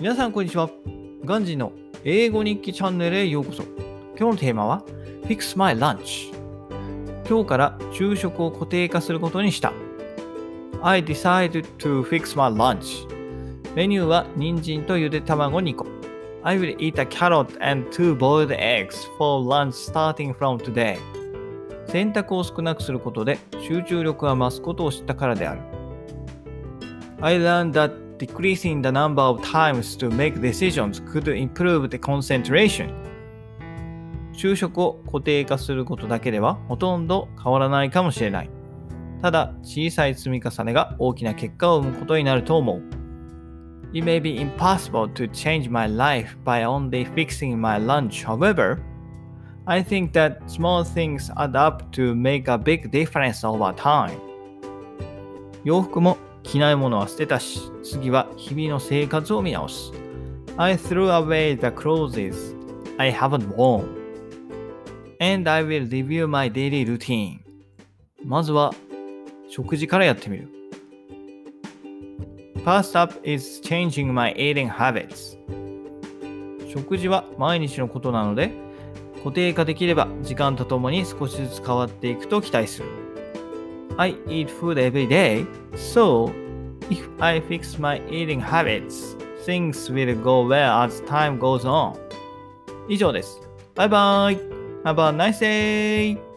皆さんこんにちは。ガンジーの英語日記チャンネルへようこそ。今日のテーマは Fix My Lunch。今日から昼食を固定化することにした。I decided to fix my lunch. メニューは人参とゆで卵2個。I will eat a carrot and two boiled eggs for lunch starting from today. 選択を少なくすることで集中力が増すことを知ったからである。I learned that decreasing the number of times to make decisions could improve the concentration. 就職を固定化することだけではほとんど変わらないかもしれない。ただ、小さい積み重ねが大きな結果を生むことになると思う。It may be impossible to change my life by only fixing my lunch. However, I think that small things add up to make a big difference over time. 洋服も着ないものは捨てたし、次は日々の生活を見直す。I threw away the clothes I haven't worn. And I will review my daily routine. まずは食事からやってみる。First up is changing my eating habits. 食事は毎日のことなので、固定化できれば時間とともに少しずつ変わっていくと期待する。I eat food every day, so if I fix my eating habits, things will go well as time goes on. 以上です。バイバイ !Have a nice day!